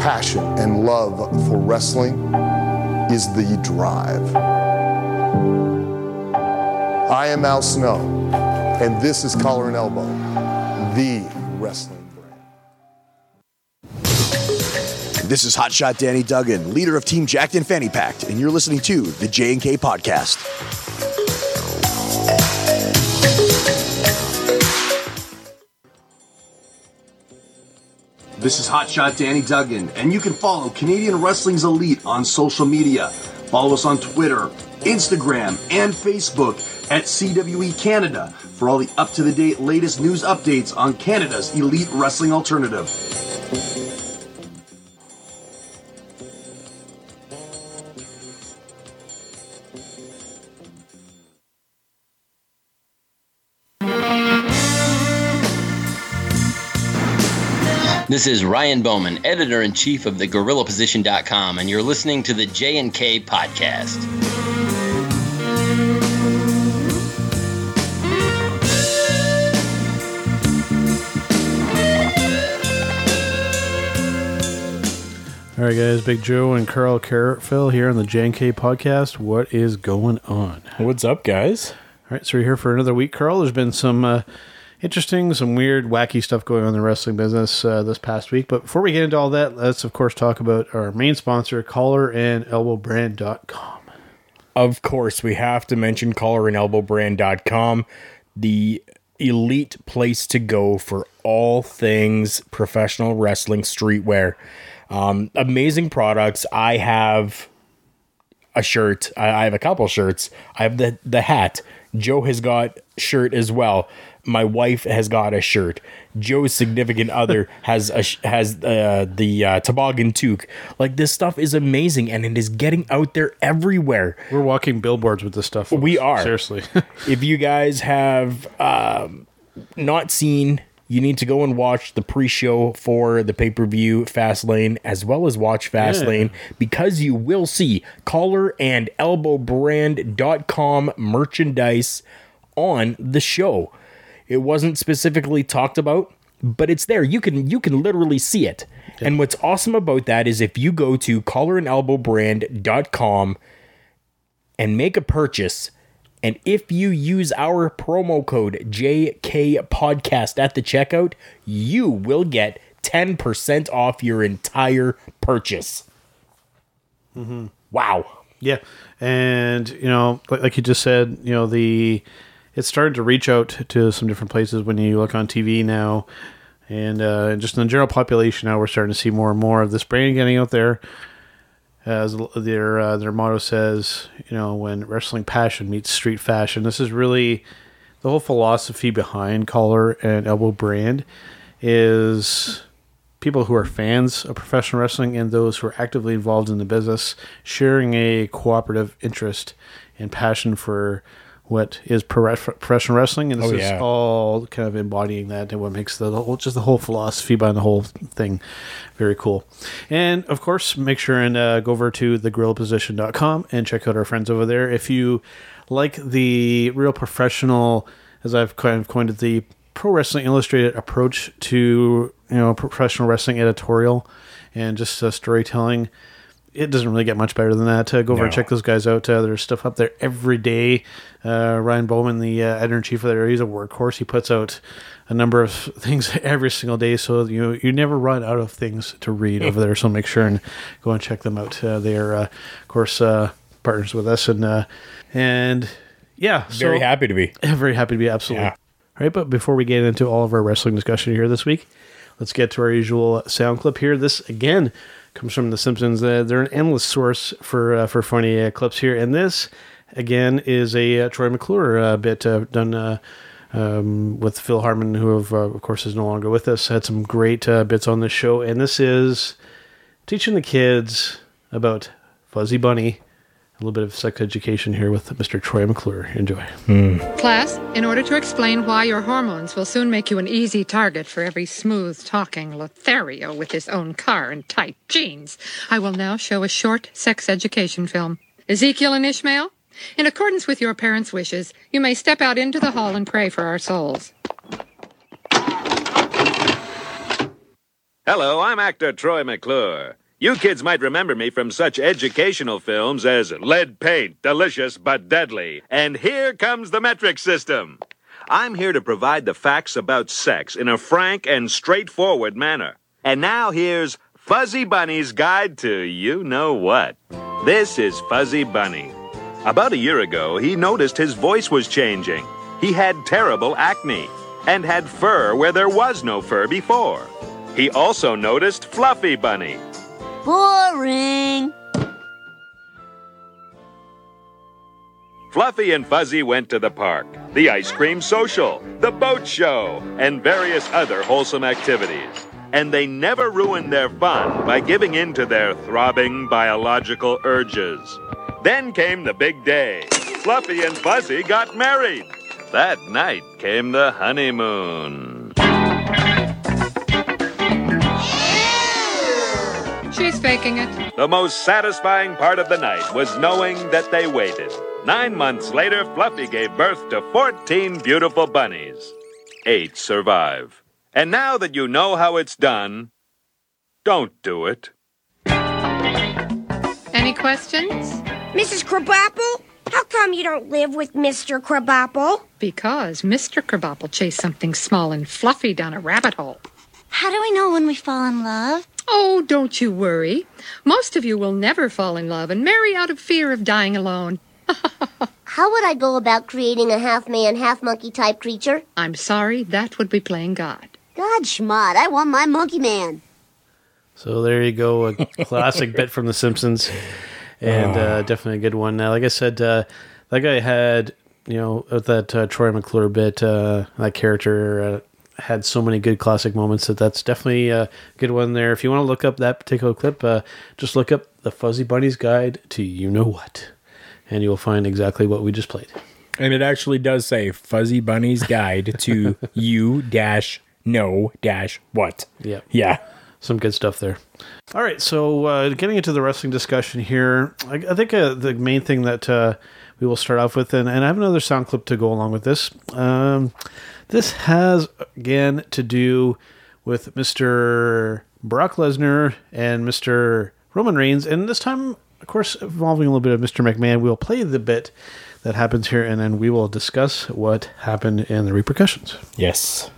Passion and love for wrestling is the drive. I am Al Snow, and this is Collar and Elbow, the wrestling brand. This is Hotshot Danny Duggan, leader of Team Jacked and Fanny Packed, and you're listening to the J&K Podcast. This is Hotshot Danny Duggan, and you can follow Canadian Wrestling's Elite on social media. Follow us on Twitter, Instagram, and Facebook at CWE Canada for all the up to the date latest news updates on Canada's elite wrestling alternative. This is Ryan Bowman, editor in chief of the GorillaPosition.com, and you're listening to the J and K podcast. All right, guys, Big Joe and Carl Carrotfill here on the JNK podcast. What is going on? What's up, guys? All right, so we're here for another week, Carl. There's been some uh, interesting, some weird, wacky stuff going on in the wrestling business uh, this past week. But before we get into all that, let's, of course, talk about our main sponsor, Collar and Elbowbrand.com. Of course, we have to mention Collar and collarandelbowbrand.com, the elite place to go for all things professional wrestling streetwear. Um, amazing products. I have a shirt. I, I have a couple shirts. I have the the hat. Joe has got shirt as well. My wife has got a shirt. Joe's significant other has a sh- has uh, the uh, toboggan toque. Like this stuff is amazing, and it is getting out there everywhere. We're walking billboards with this stuff. folks. We are. Seriously. if you guys have um, not seen, you need to go and watch the pre-show for the pay-per-view Fastlane, as well as watch Fastlane, because you will see collar and elbowbrand.com merchandise on the show. It wasn't specifically talked about, but it's there. You can you can literally see it. And what's awesome about that is if you go to collar and elbow collarandelbowbrand.com and make a purchase. And if you use our promo code JK Podcast at the checkout, you will get 10% off your entire purchase. Wow. Yeah, and you know, like, like you just said, you know, the it's started to reach out to some different places when you look on TV now, and uh, just in the general population now, we're starting to see more and more of this brand getting out there. As their uh, their motto says, you know, when wrestling passion meets street fashion, this is really the whole philosophy behind collar and elbow brand is people who are fans of professional wrestling and those who are actively involved in the business sharing a cooperative interest and passion for what is professional wrestling and this Oh, yeah. all kind of embodying that and what makes the, the whole just the whole philosophy behind the whole thing very cool and of course make sure and uh, go over to thegorillaposition.com and check out our friends over there if you like the real professional as i've kind of coined it the pro wrestling illustrated approach to you know professional wrestling editorial and just uh, storytelling it doesn't really get much better than that. Uh, go over and check those guys out. Uh, there's stuff up there every day. Uh, Ryan Bowman, the uh, editor in chief of there, he's a workhorse. He puts out a number of things every single day, so you you never run out of things to read over there. So make sure and go and check them out. Uh, they are, uh, of course, uh, partners with us, and uh, and yeah, Very so- happy to be. very happy to be absolutely. Yeah. All right, but before we get into all of our wrestling discussion here this week, let's get to our usual sound clip here. This again comes from The Simpsons. Uh, they're an endless source for uh, for funny uh, clips here, and this again is a uh, Troy McClure uh, bit uh, done um, with Phil Hartman, who of, of course is no longer with us, had some great bits on this show. And this is teaching the kids about Fuzzy Bunny. A little bit of sex education here with Mr. Troy McClure. Enjoy. Hmm. Class, in order to explain why your hormones will soon make you an easy target for every smooth talking Lothario with his own car and tight jeans, I will now show a short sex education film. Ezekiel and Ishmael, in accordance with your parents' wishes, you may step out into the hall and pray for our souls. Hello, I'm actor Troy McClure. You kids might remember me from such educational films as Lead Paint, Delicious but Deadly, and Here Comes the Metric System. I'm here to provide the facts about sex in a frank and straightforward manner. And now here's Fuzzy Bunny's Guide to You Know What. This is Fuzzy Bunny. About a year ago, he noticed his voice was changing. He had terrible acne and had fur where there was no fur before. He also noticed Fluffy Bunny. Boring. Fluffy and Fuzzy went to the park, the ice cream social, the boat show, and various other wholesome activities. And they never ruined their fun by giving in to their throbbing biological urges. Then came the big day. Fluffy and Fuzzy got married. That night came the honeymoon. She's faking it. The most satisfying part of the night was knowing that they waited. Nine months later, Fluffy gave birth to 14 beautiful bunnies. Eight survive. And now that you know how it's done, don't do it. Any questions? Mrs. Krabappel, how come you don't live with Mr. Krabappel? Because Mr. Krabappel chased something small and fluffy down a rabbit hole. How do we know when we fall in love? Oh, don't you worry. Most of you will never fall in love and marry out of fear of dying alone. How would I go about creating a half man, half monkey type creature? I'm sorry, that would be playing God. God schmott, I want my monkey man. So there you go, a classic bit from The Simpsons, and uh, definitely a good one. Now, like I said, uh, that guy had you know that uh, Troy McClure bit, uh, that character uh, had so many good classic moments that that's definitely a good one there. If you want to look up that particular clip, uh, just look up the Fuzzy Bunny's Guide to You Know What, and you will find exactly what we just played. And it actually does say Fuzzy Bunny's Guide to You dash know dash what. Yeah. Yeah. some good stuff there. All right, so uh, getting into the wrestling discussion here, I, I think uh, the main thing that uh, we will start off with, and, and I have another sound clip to go along with this. Um, this has again to do with Mr. Brock Lesnar and Mr. Roman Reigns, and this time, of course, involving a little bit of Mr. McMahon. We'll play the bit that happens here, and then we will discuss what happened and the repercussions. Yes.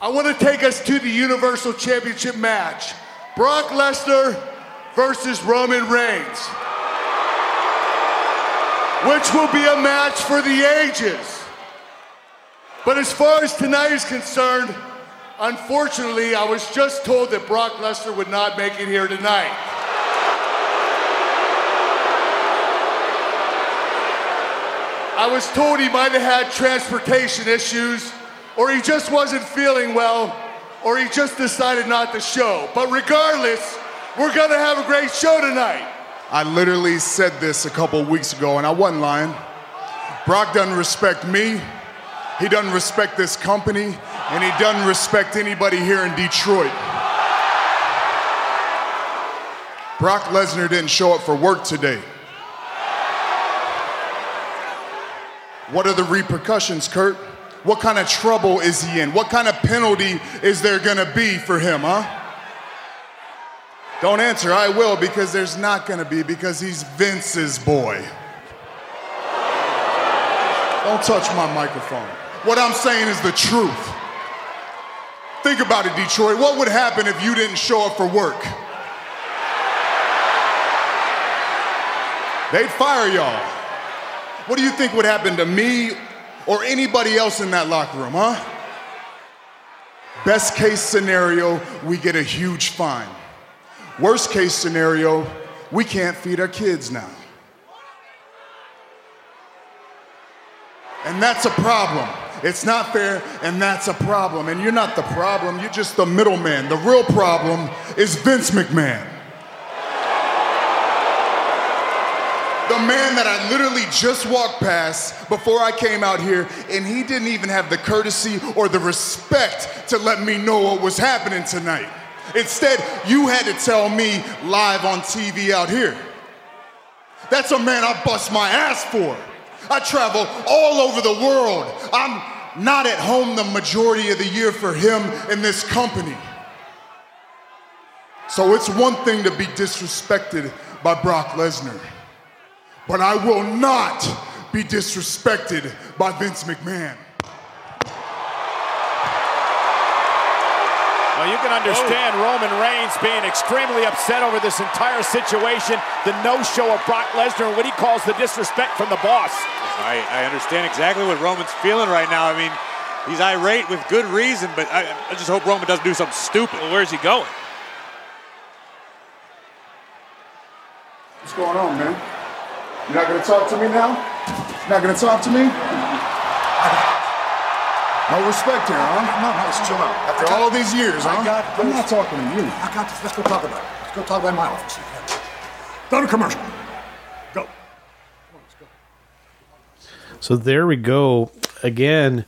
I want to take us to the Universal Championship match Brock Lesnar versus Roman Reigns, which will be a match for the ages. But as far as tonight is concerned, unfortunately, I was just told that Brock Lesnar would not make it here tonight. I was told he might have had transportation issues, or he just wasn't feeling well, or he just decided not to show. But regardless, we're gonna have a great show tonight. I literally said this a couple weeks ago, and I wasn't lying. Brock doesn't respect me, he doesn't respect this company, and he doesn't respect anybody here in Detroit. Brock Lesnar didn't show up for work today. What are the repercussions, Kurt? What kind of trouble is he in? What kind of penalty is there gonna be for him, huh? Don't answer, I will, because there's not gonna be, because he's Vince's boy. Don't touch my microphone. What I'm saying is the truth. Think about it, Detroit. What would happen if you didn't show up for work? They'd fire y'all. What do you think would happen to me or anybody else in that locker room, huh? Best case scenario, we get a huge fine. Worst case scenario, we can't feed our kids now. And that's a problem. It's not fair, and that's a problem. And you're not the problem, you're just the middleman. The real problem is Vince McMahon. The man that I literally just walked past before I came out here, and he didn't even have the courtesy or the respect to let me know what was happening tonight. Instead, you had to tell me live on TV out here. That's a man I bust my ass for. I travel all over the world. I'm not at home the majority of the year for him and this company. So it's one thing to be disrespected by Brock Lesnar, but I will not be disrespected by Vince McMahon. Well, you can understand oh. Roman Reigns being extremely upset over this entire situation, the no-show of Brock Lesnar, and what he calls the disrespect from the boss. I, I understand exactly what Roman's feeling right now. I mean, he's irate with good reason, but I, I just hope Roman doesn't do something stupid. Well, where's he going? What's going on, man? You're not gonna talk to me now? You're not gonna talk to me? No respect here, huh? No, no, just chill out. After all these years, huh? I got I'm not talking to you. I got this. Let's go talk about it. Let's go talk about it in my office. Go to commercial. Go. So there we go. Again,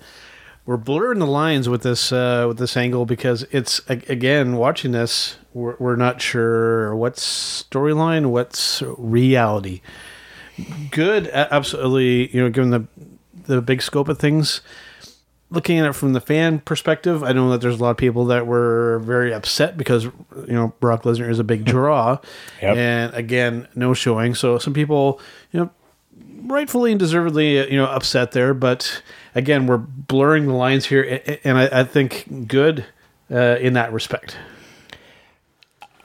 we're blurring the lines with this uh, with this angle because it's again watching this. We're, we're not sure what's storyline, what's reality. Good, absolutely. You know, given the the big scope of things. Looking at it from the fan perspective, I know that there's a lot of people that were very upset because you know Brock Lesnar is a big draw, Yep. and again, no showing. So some people, you know, rightfully and deservedly, uh, you know, upset there. But again, we're blurring the lines here, and I, I think good uh, in that respect.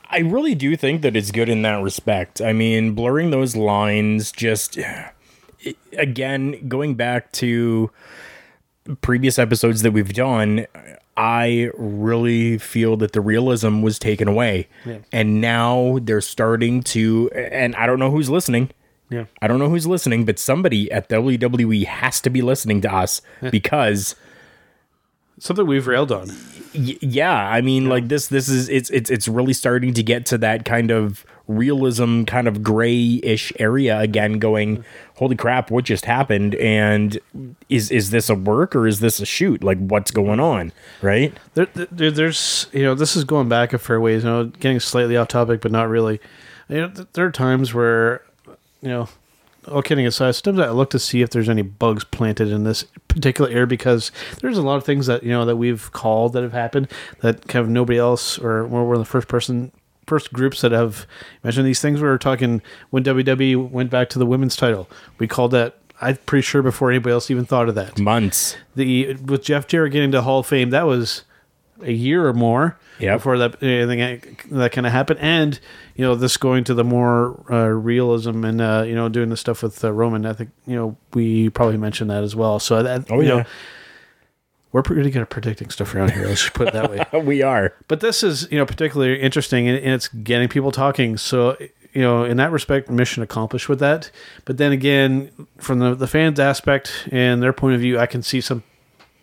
I really do think that it's good in that respect. I mean, blurring those lines just again going back to previous episodes that we've done, I really feel that the realism was taken away. Yeah. And now they're starting to and I don't know who's listening. Yeah. I don't know who's listening, but somebody at WWE has to be listening to us because Something we've railed on. Y- yeah, I mean, like this. This is it's it's it's really starting to get to that kind of realism, kind of grayish area again. Going, holy crap, what just happened? And is is this a work or is this a shoot? Like, what's going on? Right? There, there, there's you know this is going back a fair ways. You know, getting slightly off topic, but not really. You know, there are times where you know, all kidding aside, sometimes I look to see if there's any bugs planted in this particular area because there's a lot of things that you know that we've called that have happened that kind of nobody else or we're the first person first groups that have mentioned these things. We were talking when WWE went back to the women's title. We called that. I'm pretty sure before anybody else even thought of that. Months. The with Jeff Jarrett getting to Hall of Fame, that was a year or more before that anything that kind of happened, and you know this going to the more uh, realism and uh, you know doing the stuff with uh, Roman. I think you know we probably mentioned that as well. So that Oh, you know, yeah. We're pretty good at predicting stuff around here. Let's just put it that way. we are. But this is you know particularly interesting, and, and it's getting people talking. So you know in that respect, mission accomplished with that. But then again, from the the fans aspect and their point of view, I can see some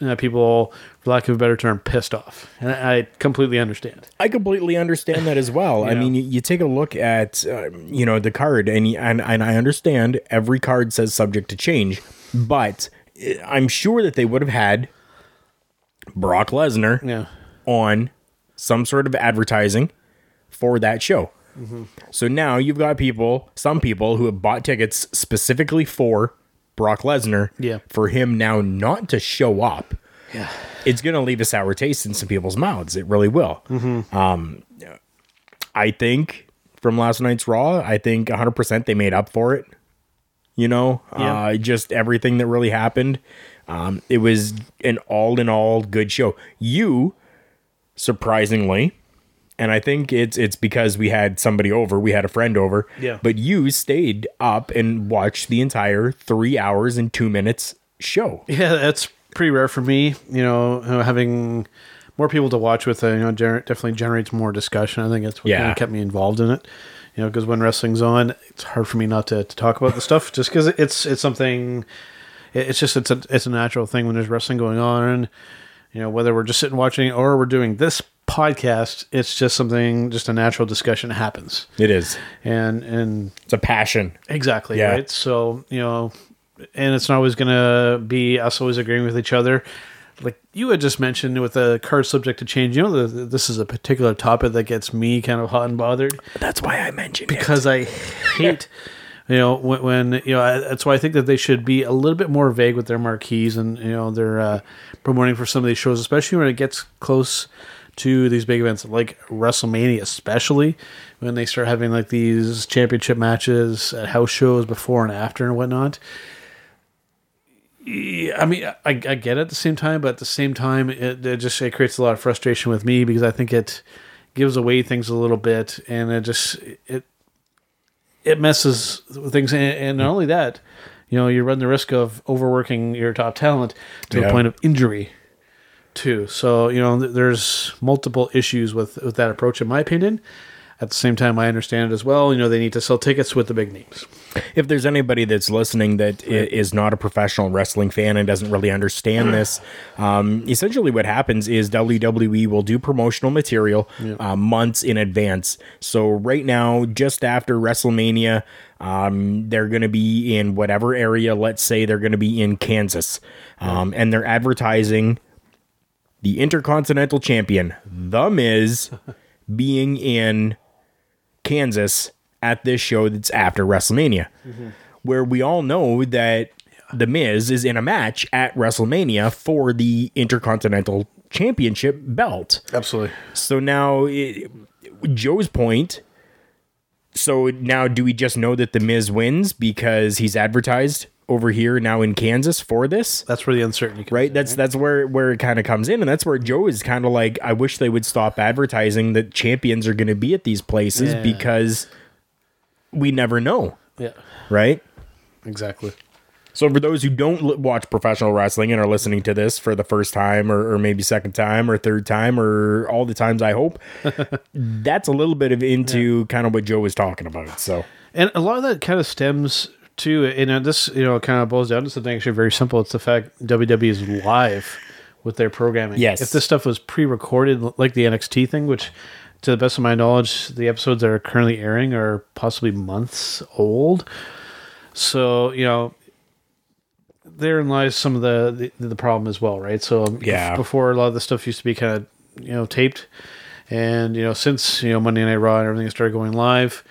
uh, people, for lack of a better term, pissed off, and I, I completely understand. I completely understand that as well. I mean, you, you take a look at uh, you know the card, and, and and I understand every card says subject to change, but uh, I'm sure that they would have had Brock Lesnar Yeah. on some sort of advertising for that show. So now you've got people, some people who have bought tickets specifically for Brock Lesnar. Yeah. For him now not to show up. Yeah. It's going to leave a sour taste in some people's mouths. It really will. Mhm. Um, I think from last night's Raw, I think 100% they made up for it. You know, Yeah. uh, just everything that really happened. Um, it was an all in all good show. You, surprisingly, and I think it's it's because we had somebody over, we had a friend over. Yeah. But you stayed up and watched the entire three hours and two minutes show. Yeah, that's pretty rare for me. You know, having more people to watch with, uh, you know, gener- definitely generates more discussion. I think that's what Yeah. kinda kept me involved in it. You know, because when wrestling's on, it's hard for me not to, to talk about the stuff, just because it's it's something. It- it's just it's a it's a natural thing when there's wrestling going on. You know, whether we're just sitting watching or we're doing this podcast, it's just something, just a natural discussion happens. It is. And and it's a passion. Exactly. Yeah. Right. So you know, and it's not always gonna be us always agreeing with each other. Like you had just mentioned with the card subject to change, you know, the, the- this is a particular topic that gets me kind of hot and bothered. That's why I mentioned because I hate, you know, when, when you know, that's why I think that they should be a little bit more vague with their marquees and you know their uh, promoting for some of these shows, especially when it gets close to these big events like WrestleMania, especially when they start having like these championship matches at house shows before and after and whatnot. I mean, I, I get it at the same time, but at the same time, it, it just it creates a lot of frustration with me because I think it gives away things a little bit, and it just it it messes things, and, and not only that, you know, you run the risk of overworking your top talent to Yeah. a point of injury, too. So you know, th- there's multiple issues with with that approach, in my opinion. At the same time, I understand it as well. You know, they need to sell tickets with the big names. If there's anybody that's listening that i- is not a professional wrestling fan and doesn't really understand this, um, essentially what happens is WWE will do promotional material uh, months in advance. So right now, just after WrestleMania, um, they're going to be in whatever area. Let's say they're going to be in Kansas, um, and they're advertising the Intercontinental Champion, The Miz, being in Kansas at this show that's after WrestleMania, where we all know that The Miz is in a match at WrestleMania for the Intercontinental Championship belt. Absolutely. So now, it, Joe's point. So now, do we just know that The Miz wins because he's advertised over here now in Kansas for this? That's where the uncertainty comes right? That's that's where where it kind of comes in, and that's where Joe is kind of like, I wish they would stop advertising that champions are going to be at these places Yeah. because we never know, Yeah, right? exactly. So for those who don't li- watch professional wrestling and are listening to this for the first time or, or maybe second time or third time or all the times I hope, that's a little bit of into kind of what Joe was talking about. So And a lot of that kind of stems to, and uh, this, you know, kind of boils down to something actually very simple. It's the fact WWE is live with their programming. Yes. If this stuff was pre recorded, like the NXT thing, which to the best of my knowledge, the episodes that are currently airing are possibly months old. So, you know, therein lies some of the, the, the problem as well, right? So, um, Yeah. before a lot of the stuff used to be kind of, you know, taped. And, you know, since, you know, Monday Night Raw and everything started going live,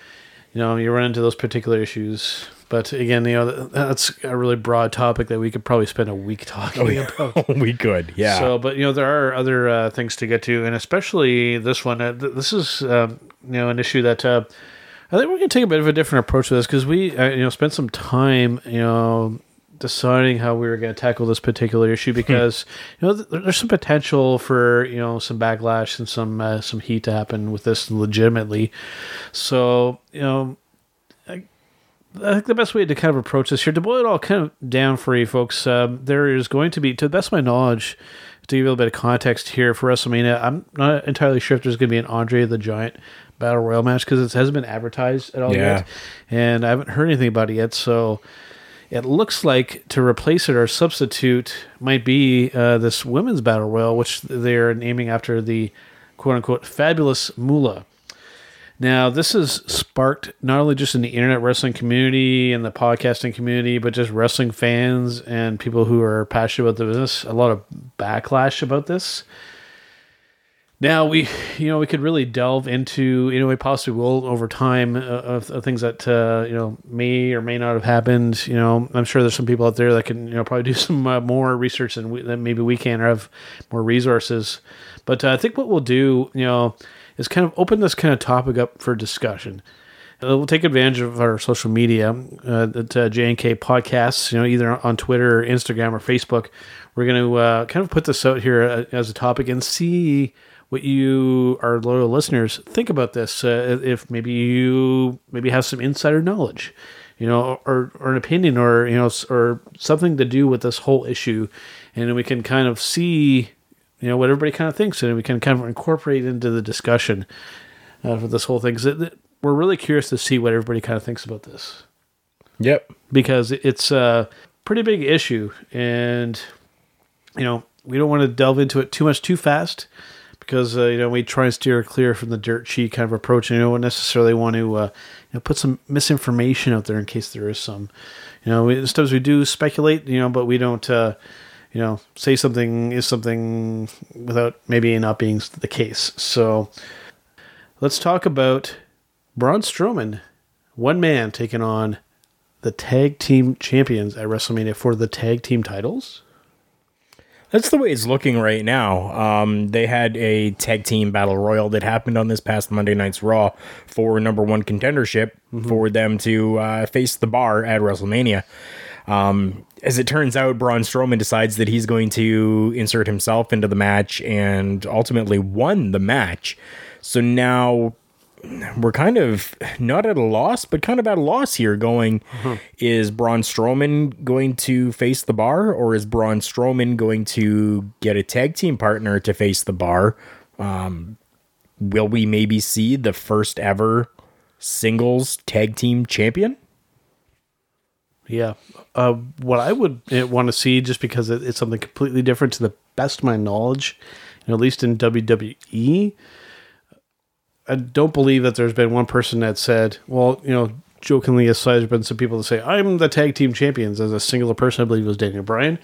you know, you run into those particular issues. But again, you know, that's a really broad topic that we could probably spend a week talking about. we could, yeah. So, but you know, there are other uh, things to get to, and especially this one. Uh, th- this is um, you know an issue that uh, I think we're going to take a bit of a different approach to this because we uh, you know spent some time you know deciding how we were going to tackle this particular issue because you know th- there's some potential for you know some backlash and some uh, some heat to happen with this legitimately. So you know. I think the best way to kind of approach this here, to boil it all kind of down for you folks, um, there is going to be, to the best of my knowledge, to give you a little bit of context here for WrestleMania, I'm not entirely sure if there's going to be an Andre the Giant Battle Royal match because it hasn't been advertised at all Yeah. yet. And I haven't heard anything about it yet. So it looks like to replace it or substitute might be uh, this women's Battle Royal, which they're naming after the quote unquote fabulous Moolah. Now, this has sparked not only just in the internet wrestling community and the podcasting community, but just wrestling fans and people who are passionate about the business, a lot of backlash about this. Now we, you know, we could really delve into, know, we possibly will over time uh, of, of things that uh, you know may or may not have happened. You know, I'm sure there's some people out there that can, you know, probably do some uh, more research than, we, than maybe we can or have more resources. But uh, I think what we'll do, you know, is kind of open this kind of topic up for discussion. Uh, we'll take advantage of our social media, uh, at uh, J&K Podcasts, you know, either on Twitter, or Instagram, or Facebook. We're going to uh, kind of put this out here uh, as a topic and see what you, our loyal listeners, think about this. Uh, if maybe you maybe have some insider knowledge, you know, or, or an opinion, or you know, or something to do with this whole issue, and we can kind of see, you know, what everybody kind of thinks, and we can kind of incorporate into the discussion uh, for this whole thing. 'Cause it- it- we're really curious to see what everybody kind of thinks about this Yep. because it's a pretty big issue, and you know we don't want to delve into it too much too fast because uh, you know we try and steer clear from the dirt sheet kind of approach, and you don't necessarily want to uh, you know put some misinformation out there in case there is some. You know, we, sometimes we do speculate, you know, but we don't. Uh, you know, say something is something without maybe not being the case. So let's talk about Braun Strowman, one man taking on the tag team champions at WrestleMania for the tag team titles. That's the way it's looking right now. Um, they had a tag team battle royal that happened on this past Monday night's Raw for number one contendership Mm-hmm. for them to uh, face the bar at WrestleMania. Um, as it turns out, Braun Strowman decides that he's going to insert himself into the match and ultimately won the match. So now we're kind of not at a loss, but kind of at a loss here. Going, is Braun Strowman going to face the bar, or is Braun Strowman going to get a tag team partner to face the bar? Um, will we maybe see the first ever singles tag team champion? Yeah. Uh, what I would want to see, just because it's something completely different to the best of my knowledge, you know, at least in WWE, I don't believe that there's been one person that said, well, you know, jokingly aside, there's been some people that say, I'm the tag team champions as a singular person. I believe it was Daniel Bryan.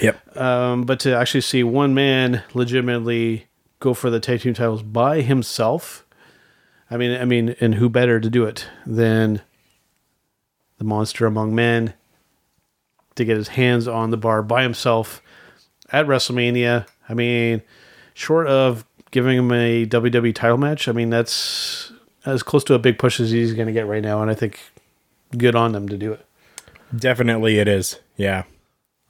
Yep. Um, but to actually see one man legitimately go for the tag team titles by himself, I mean, I mean, and who better to do it than the monster among men to get his hands on the bar by himself at WrestleMania. I mean, short of giving him a WWE title match, I mean, that's as close to a big push as he's going to get right now. And I think good on them to do it. Definitely it is. Yeah.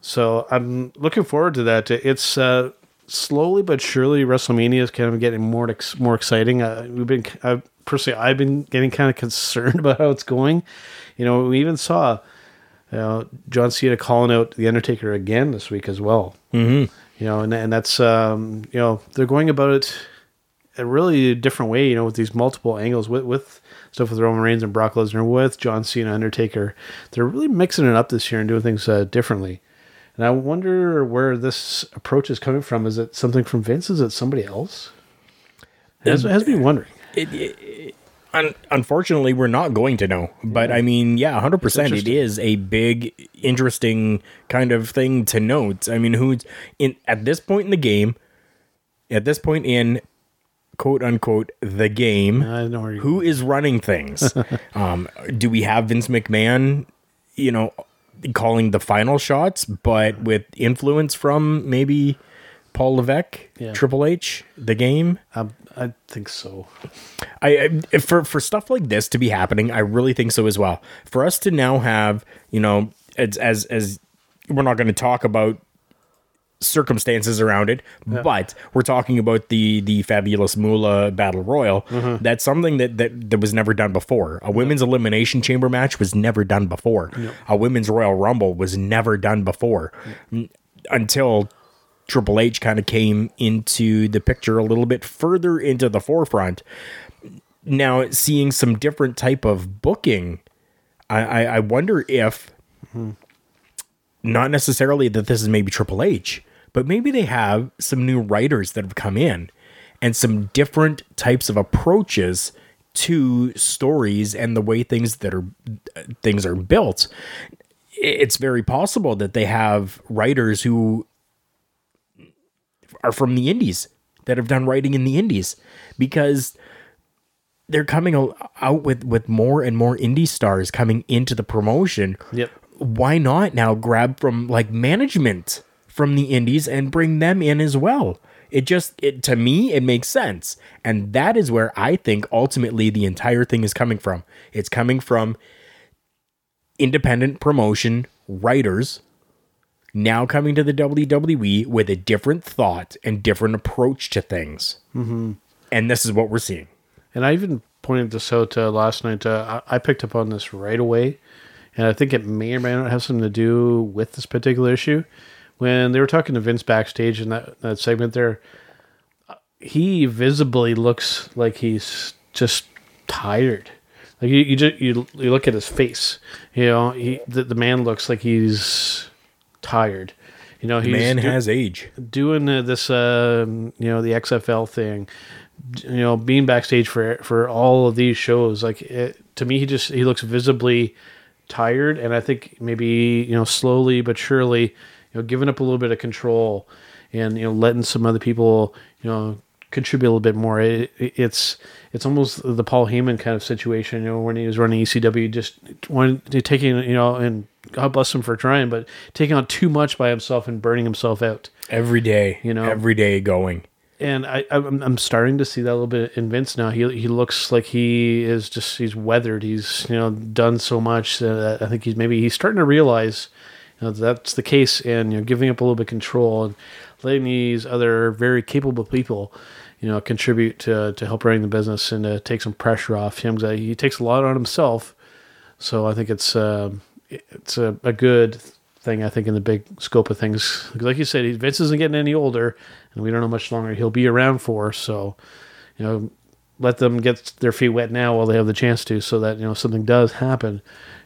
So I'm looking forward to that. It's uh, slowly but surely WrestleMania is kind of getting more ex- more exciting. Uh, we've been uh, personally, I've been getting kind of concerned about how it's going. You know, we even saw you know, John Cena calling out the Undertaker again this week as well. Mm-hmm. You know, and and that's um, you know they're going about it a really different way. You know, with these multiple angles with with stuff with Roman Reigns and Brock Lesnar, with John Cena, Undertaker. They're really mixing it up this year and doing things uh, differently. And I wonder where this approach is coming from. Is it something from Vince? Is it somebody else? It has, it has me wondering. It, it, un- unfortunately, we're not going to know. But I mean, yeah, hundred percent. It is a big, interesting kind of thing to note. I mean, who's in at this point in the game? At this point in quote unquote the game, I know where who is running things? um, do we have Vince McMahon? You know, calling the final shots, but with influence from maybe Paul Levesque, Yeah. Triple H, the game. Um, I think so. I, I for for stuff like this to be happening, I really think so as well. For us to now have, you know, as as as we're not going to talk about circumstances around it, but we're talking about the the fabulous Moolah Battle Royal. That's something that, that that was never done before. A women's elimination chamber match was never done before. A women's Royal Rumble was never done before until Triple H kind of came into the picture a little bit further into the forefront. Now, seeing some different type of booking, I, I, I wonder if not necessarily that this is maybe Triple H, but maybe they have some new writers that have come in and some different types of approaches to stories and the way things that are things are built. It's very possible that they have writers who are from the indies that have done writing in the indies because they're coming out with with more and more indie stars coming into the promotion. Yep. Why not now grab from like management from the indies and bring them in as well? It just it to me it makes sense. And that is where I think ultimately the entire thing is coming from. It's coming from independent promotion writers now coming to the WWE with a different thought and different approach to things. Mm-hmm. And this is what we're seeing. And I even pointed this out uh, last night. Uh, I I picked up on this right away, and I think it may or may not have something to do with this particular issue. When they were talking to Vince backstage in that, that segment there, uh, he visibly looks like he's just tired. Like you, you just you, you look at his face, you know, he the, the man looks like he's tired. You know, he's Man has age. doing uh, this, um, you know, the XFL thing. You know, being backstage for for all of these shows, like it, to me, he just he looks visibly tired, and I think maybe you know slowly but surely, you know, giving up a little bit of control, and you know, letting some other people, you know, contribute a little bit more. It, it- it's it's almost the Paul Heyman kind of situation, you know, when he was running ECW, just when taking, you know, and God bless him for trying, but taking on too much by himself and burning himself out every day. You know, every day going. and I, I'm, I'm starting to see that a little bit in Vince now. He he looks like he is just he's weathered. He's you know done so much that I think he's maybe he's starting to realize you know, that's the case, and you know giving up a little bit of control and letting these other very capable people you know contribute to to help running the business and to take some pressure off him. He takes a lot on himself, so I think it's um, it's a, a good thing. I think in the big scope of things, like you said, Vince isn't getting any older, and we don't know much longer he'll be around for. So, you know, let them get their feet wet now while they have the chance to, so that you know if something does happen,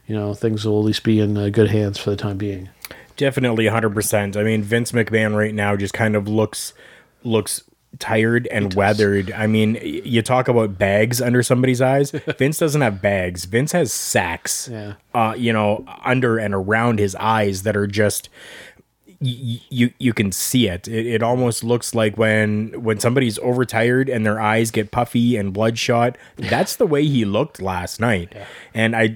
you know things will at least be in uh, good hands for the time being. Definitely 100%. I mean, Vince McMahon right now just kind of looks looks tired and weathered. I mean, you talk about bags under somebody's eyes. Vince doesn't have bags. Vince has sacks. Yeah. Uh, you know, under and around his eyes that are just y- you you can see it. it. It almost looks like when when somebody's overtired and their eyes get puffy and bloodshot. That's the way he looked last night. And I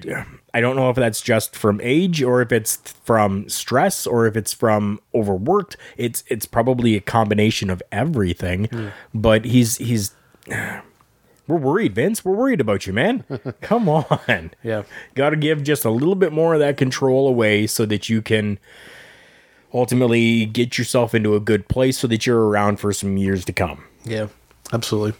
I don't know if that's just from age or if it's from stress or if it's from overworked. It's it's probably a combination of everything. Hmm. But he's he's we're worried, Vince. We're worried about you, man. Come on. Yeah. Got to give just a little bit more of that control away so that you can ultimately get yourself into a good place so that you're around for some years to come. Yeah, absolutely.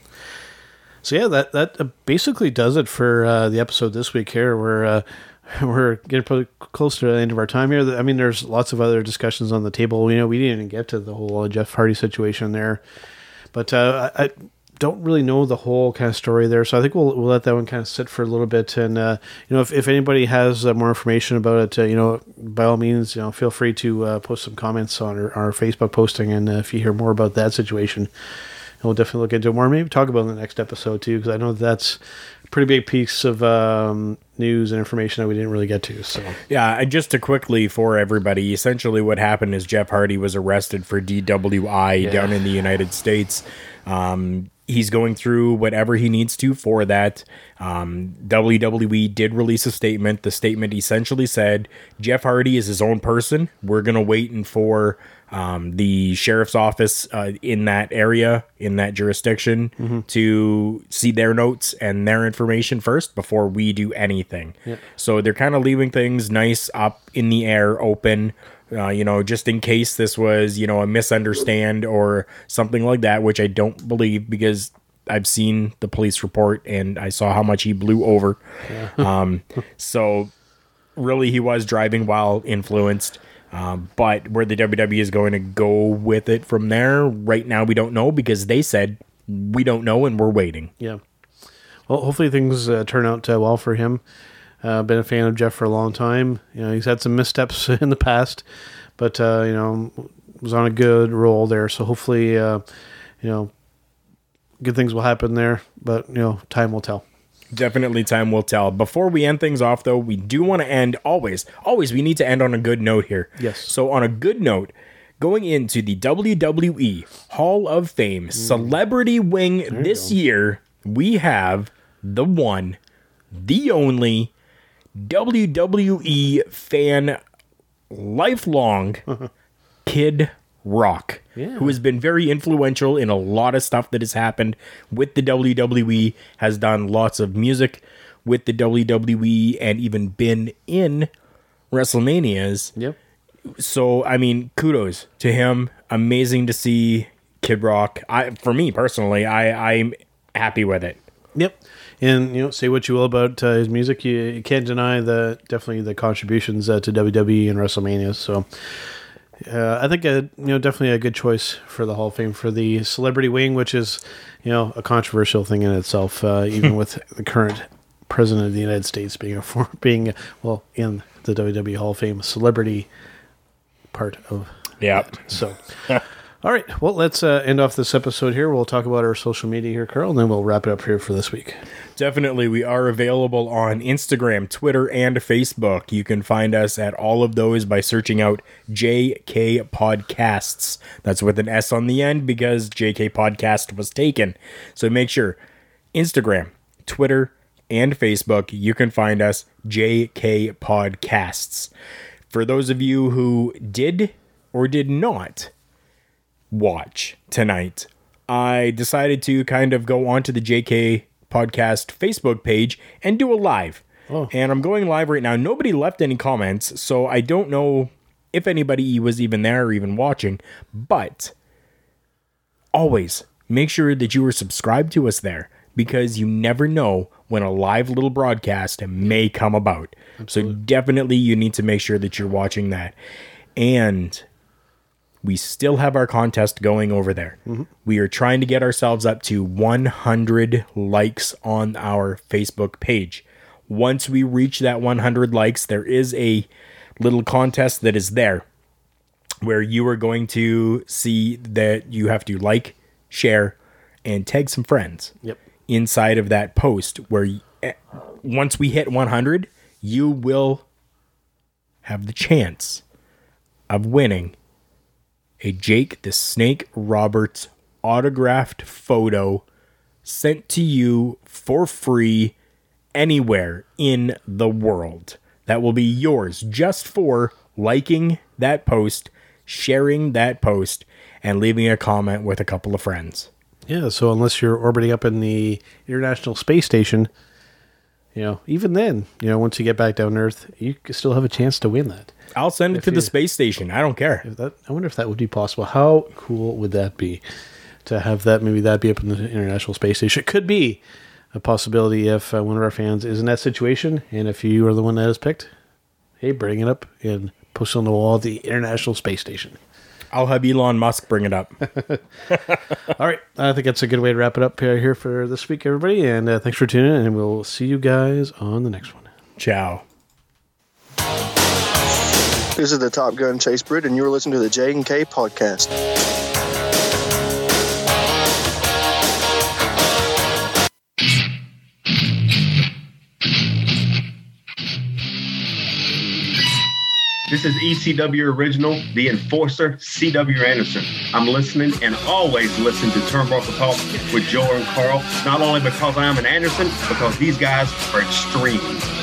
So yeah, that that uh, basically does it for uh, the episode this week. Here we're uh, we're getting pretty close to the end of our time here. I mean, there's lots of other discussions on the table. You know, we didn't even get to the whole uh, Jeff Hardy situation there, but uh, I, don't really know the whole kind of story there. So I think we'll we'll let that one kind of sit for a little bit. And uh, you know, if, if anybody has uh, more information about it, uh, you know, by all means, you know, feel free to uh, post some comments on our, our Facebook posting. And if you hear more about that situation, we'll definitely look into it more. Maybe talk about it in the next episode too, because I know that's a pretty big piece of um, news and information that we didn't really get to. So Yeah, and just to quickly for everybody, essentially what happened is Jeff Hardy was arrested for DWI Yeah. down in the United States. Um, he's going through whatever he needs to for that. Um, WWE did release a statement. The statement essentially said Jeff Hardy is his own person. We're going to wait and for um, the sheriff's office uh, in that area, in that jurisdiction, Mhm. to see their notes and their information first before we do anything. Yeah. So they're kind of leaving things nice up in the air, open. Uh, you know, just in case this was, you know, a misunderstand or something like that, which I don't believe because I've seen the police report and I saw how much he blew over. um, so really, he was driving while influenced. Um, but where the WWE is going to go with it from there, right now we don't know because they said we don't know and we're waiting. Yeah. Well, hopefully things uh, turn out uh, well for him. Uh, been a fan of Jeff for a long time. You know, he's had some missteps in the past, but uh, you know, was on a good roll there. So hopefully, uh, you know, good things will happen there. But you know, time will tell. Definitely time will tell. Before we end things off, though, we do want to end always, always, we need to end on a good note here. Yes. So, on a good note, going into the WWE Hall of Fame celebrity wing this year, we have the one, the only WWE fan lifelong Kid Rock, Yeah. who has been very influential in a lot of stuff that has happened with the WWE, has done lots of music with the WWE, and even been in WrestleManias. Yep. So, I mean, kudos to him. Amazing to see Kid Rock. I, for me personally, I, I'm happy with it. Yep. And you know, say what you will about uh, his music, you, you can't deny the definitely the contributions uh, to WWE and WrestleMania. So, uh, I think uh you know definitely a good choice for the Hall of Fame for the celebrity wing, which is you know a controversial thing in itself, uh, even with the current president of the United States being a for, being well in the WWE Hall of Fame celebrity part of. Yeah. So, all right. Well, let's uh, end off this episode here. We'll talk about our social media here, Carl, and then we'll wrap it up here for this week. Definitely. We are available on Instagram, Twitter, and Facebook. You can find us at all of those by searching out JK Podcasts. That's with an S on the end because JK Podcast was taken. So make sure Instagram, Twitter, and Facebook, you can find us JK Podcasts. For those of you who did or did not watch tonight, I decided to kind of go onto the JK Podcast Facebook page and do a live. Oh. And I'm going live right now. Nobody left any comments, so I don't know if anybody was even there or even watching, but always make sure that you are subscribed to us there because you never know when a live little broadcast may come about. So definitely you need to make sure that you're watching that. And we still have our contest going over there. We are trying to get ourselves up to 100 likes on our Facebook page. Once we reach that 100 likes, there is a little contest that is there where you are going to see that you have to like, share, and tag some friends. Yep. Inside of that post, where y- eh, once we hit 100, you will have the chance of winning a Jake the Snake Roberts autographed photo sent to you for free anywhere in the world. That will be yours just for liking that post, sharing that post, and leaving a comment with a couple of friends. Yeah, so unless you're orbiting up in the International Space Station, you know, even then, you know, once you get back down to Earth, you still have a chance to win that. I'll send it to the space station. I don't care. That, I wonder if that would be possible. How cool would that be to have that? Maybe that be up in the International Space Station. It could be a possibility if uh, one of our fans is in that situation, and if you are the one that is picked, hey, bring it up and post it on the wall at the International Space Station. I'll have Elon Musk bring it up. All right, I think that's a good way to wrap it up here for this week, everybody. And uh, thanks for tuning in, and we'll see you guys on the next one. Ciao. This is the Top Gun Chase Britt, and you're listening to the J and K podcast. This is ECW Original, the enforcer, CW Anderson. I'm listening and always listen to Turnbuckle Talk with Joe and Carl, not only because I am an Anderson, because these guys are extreme.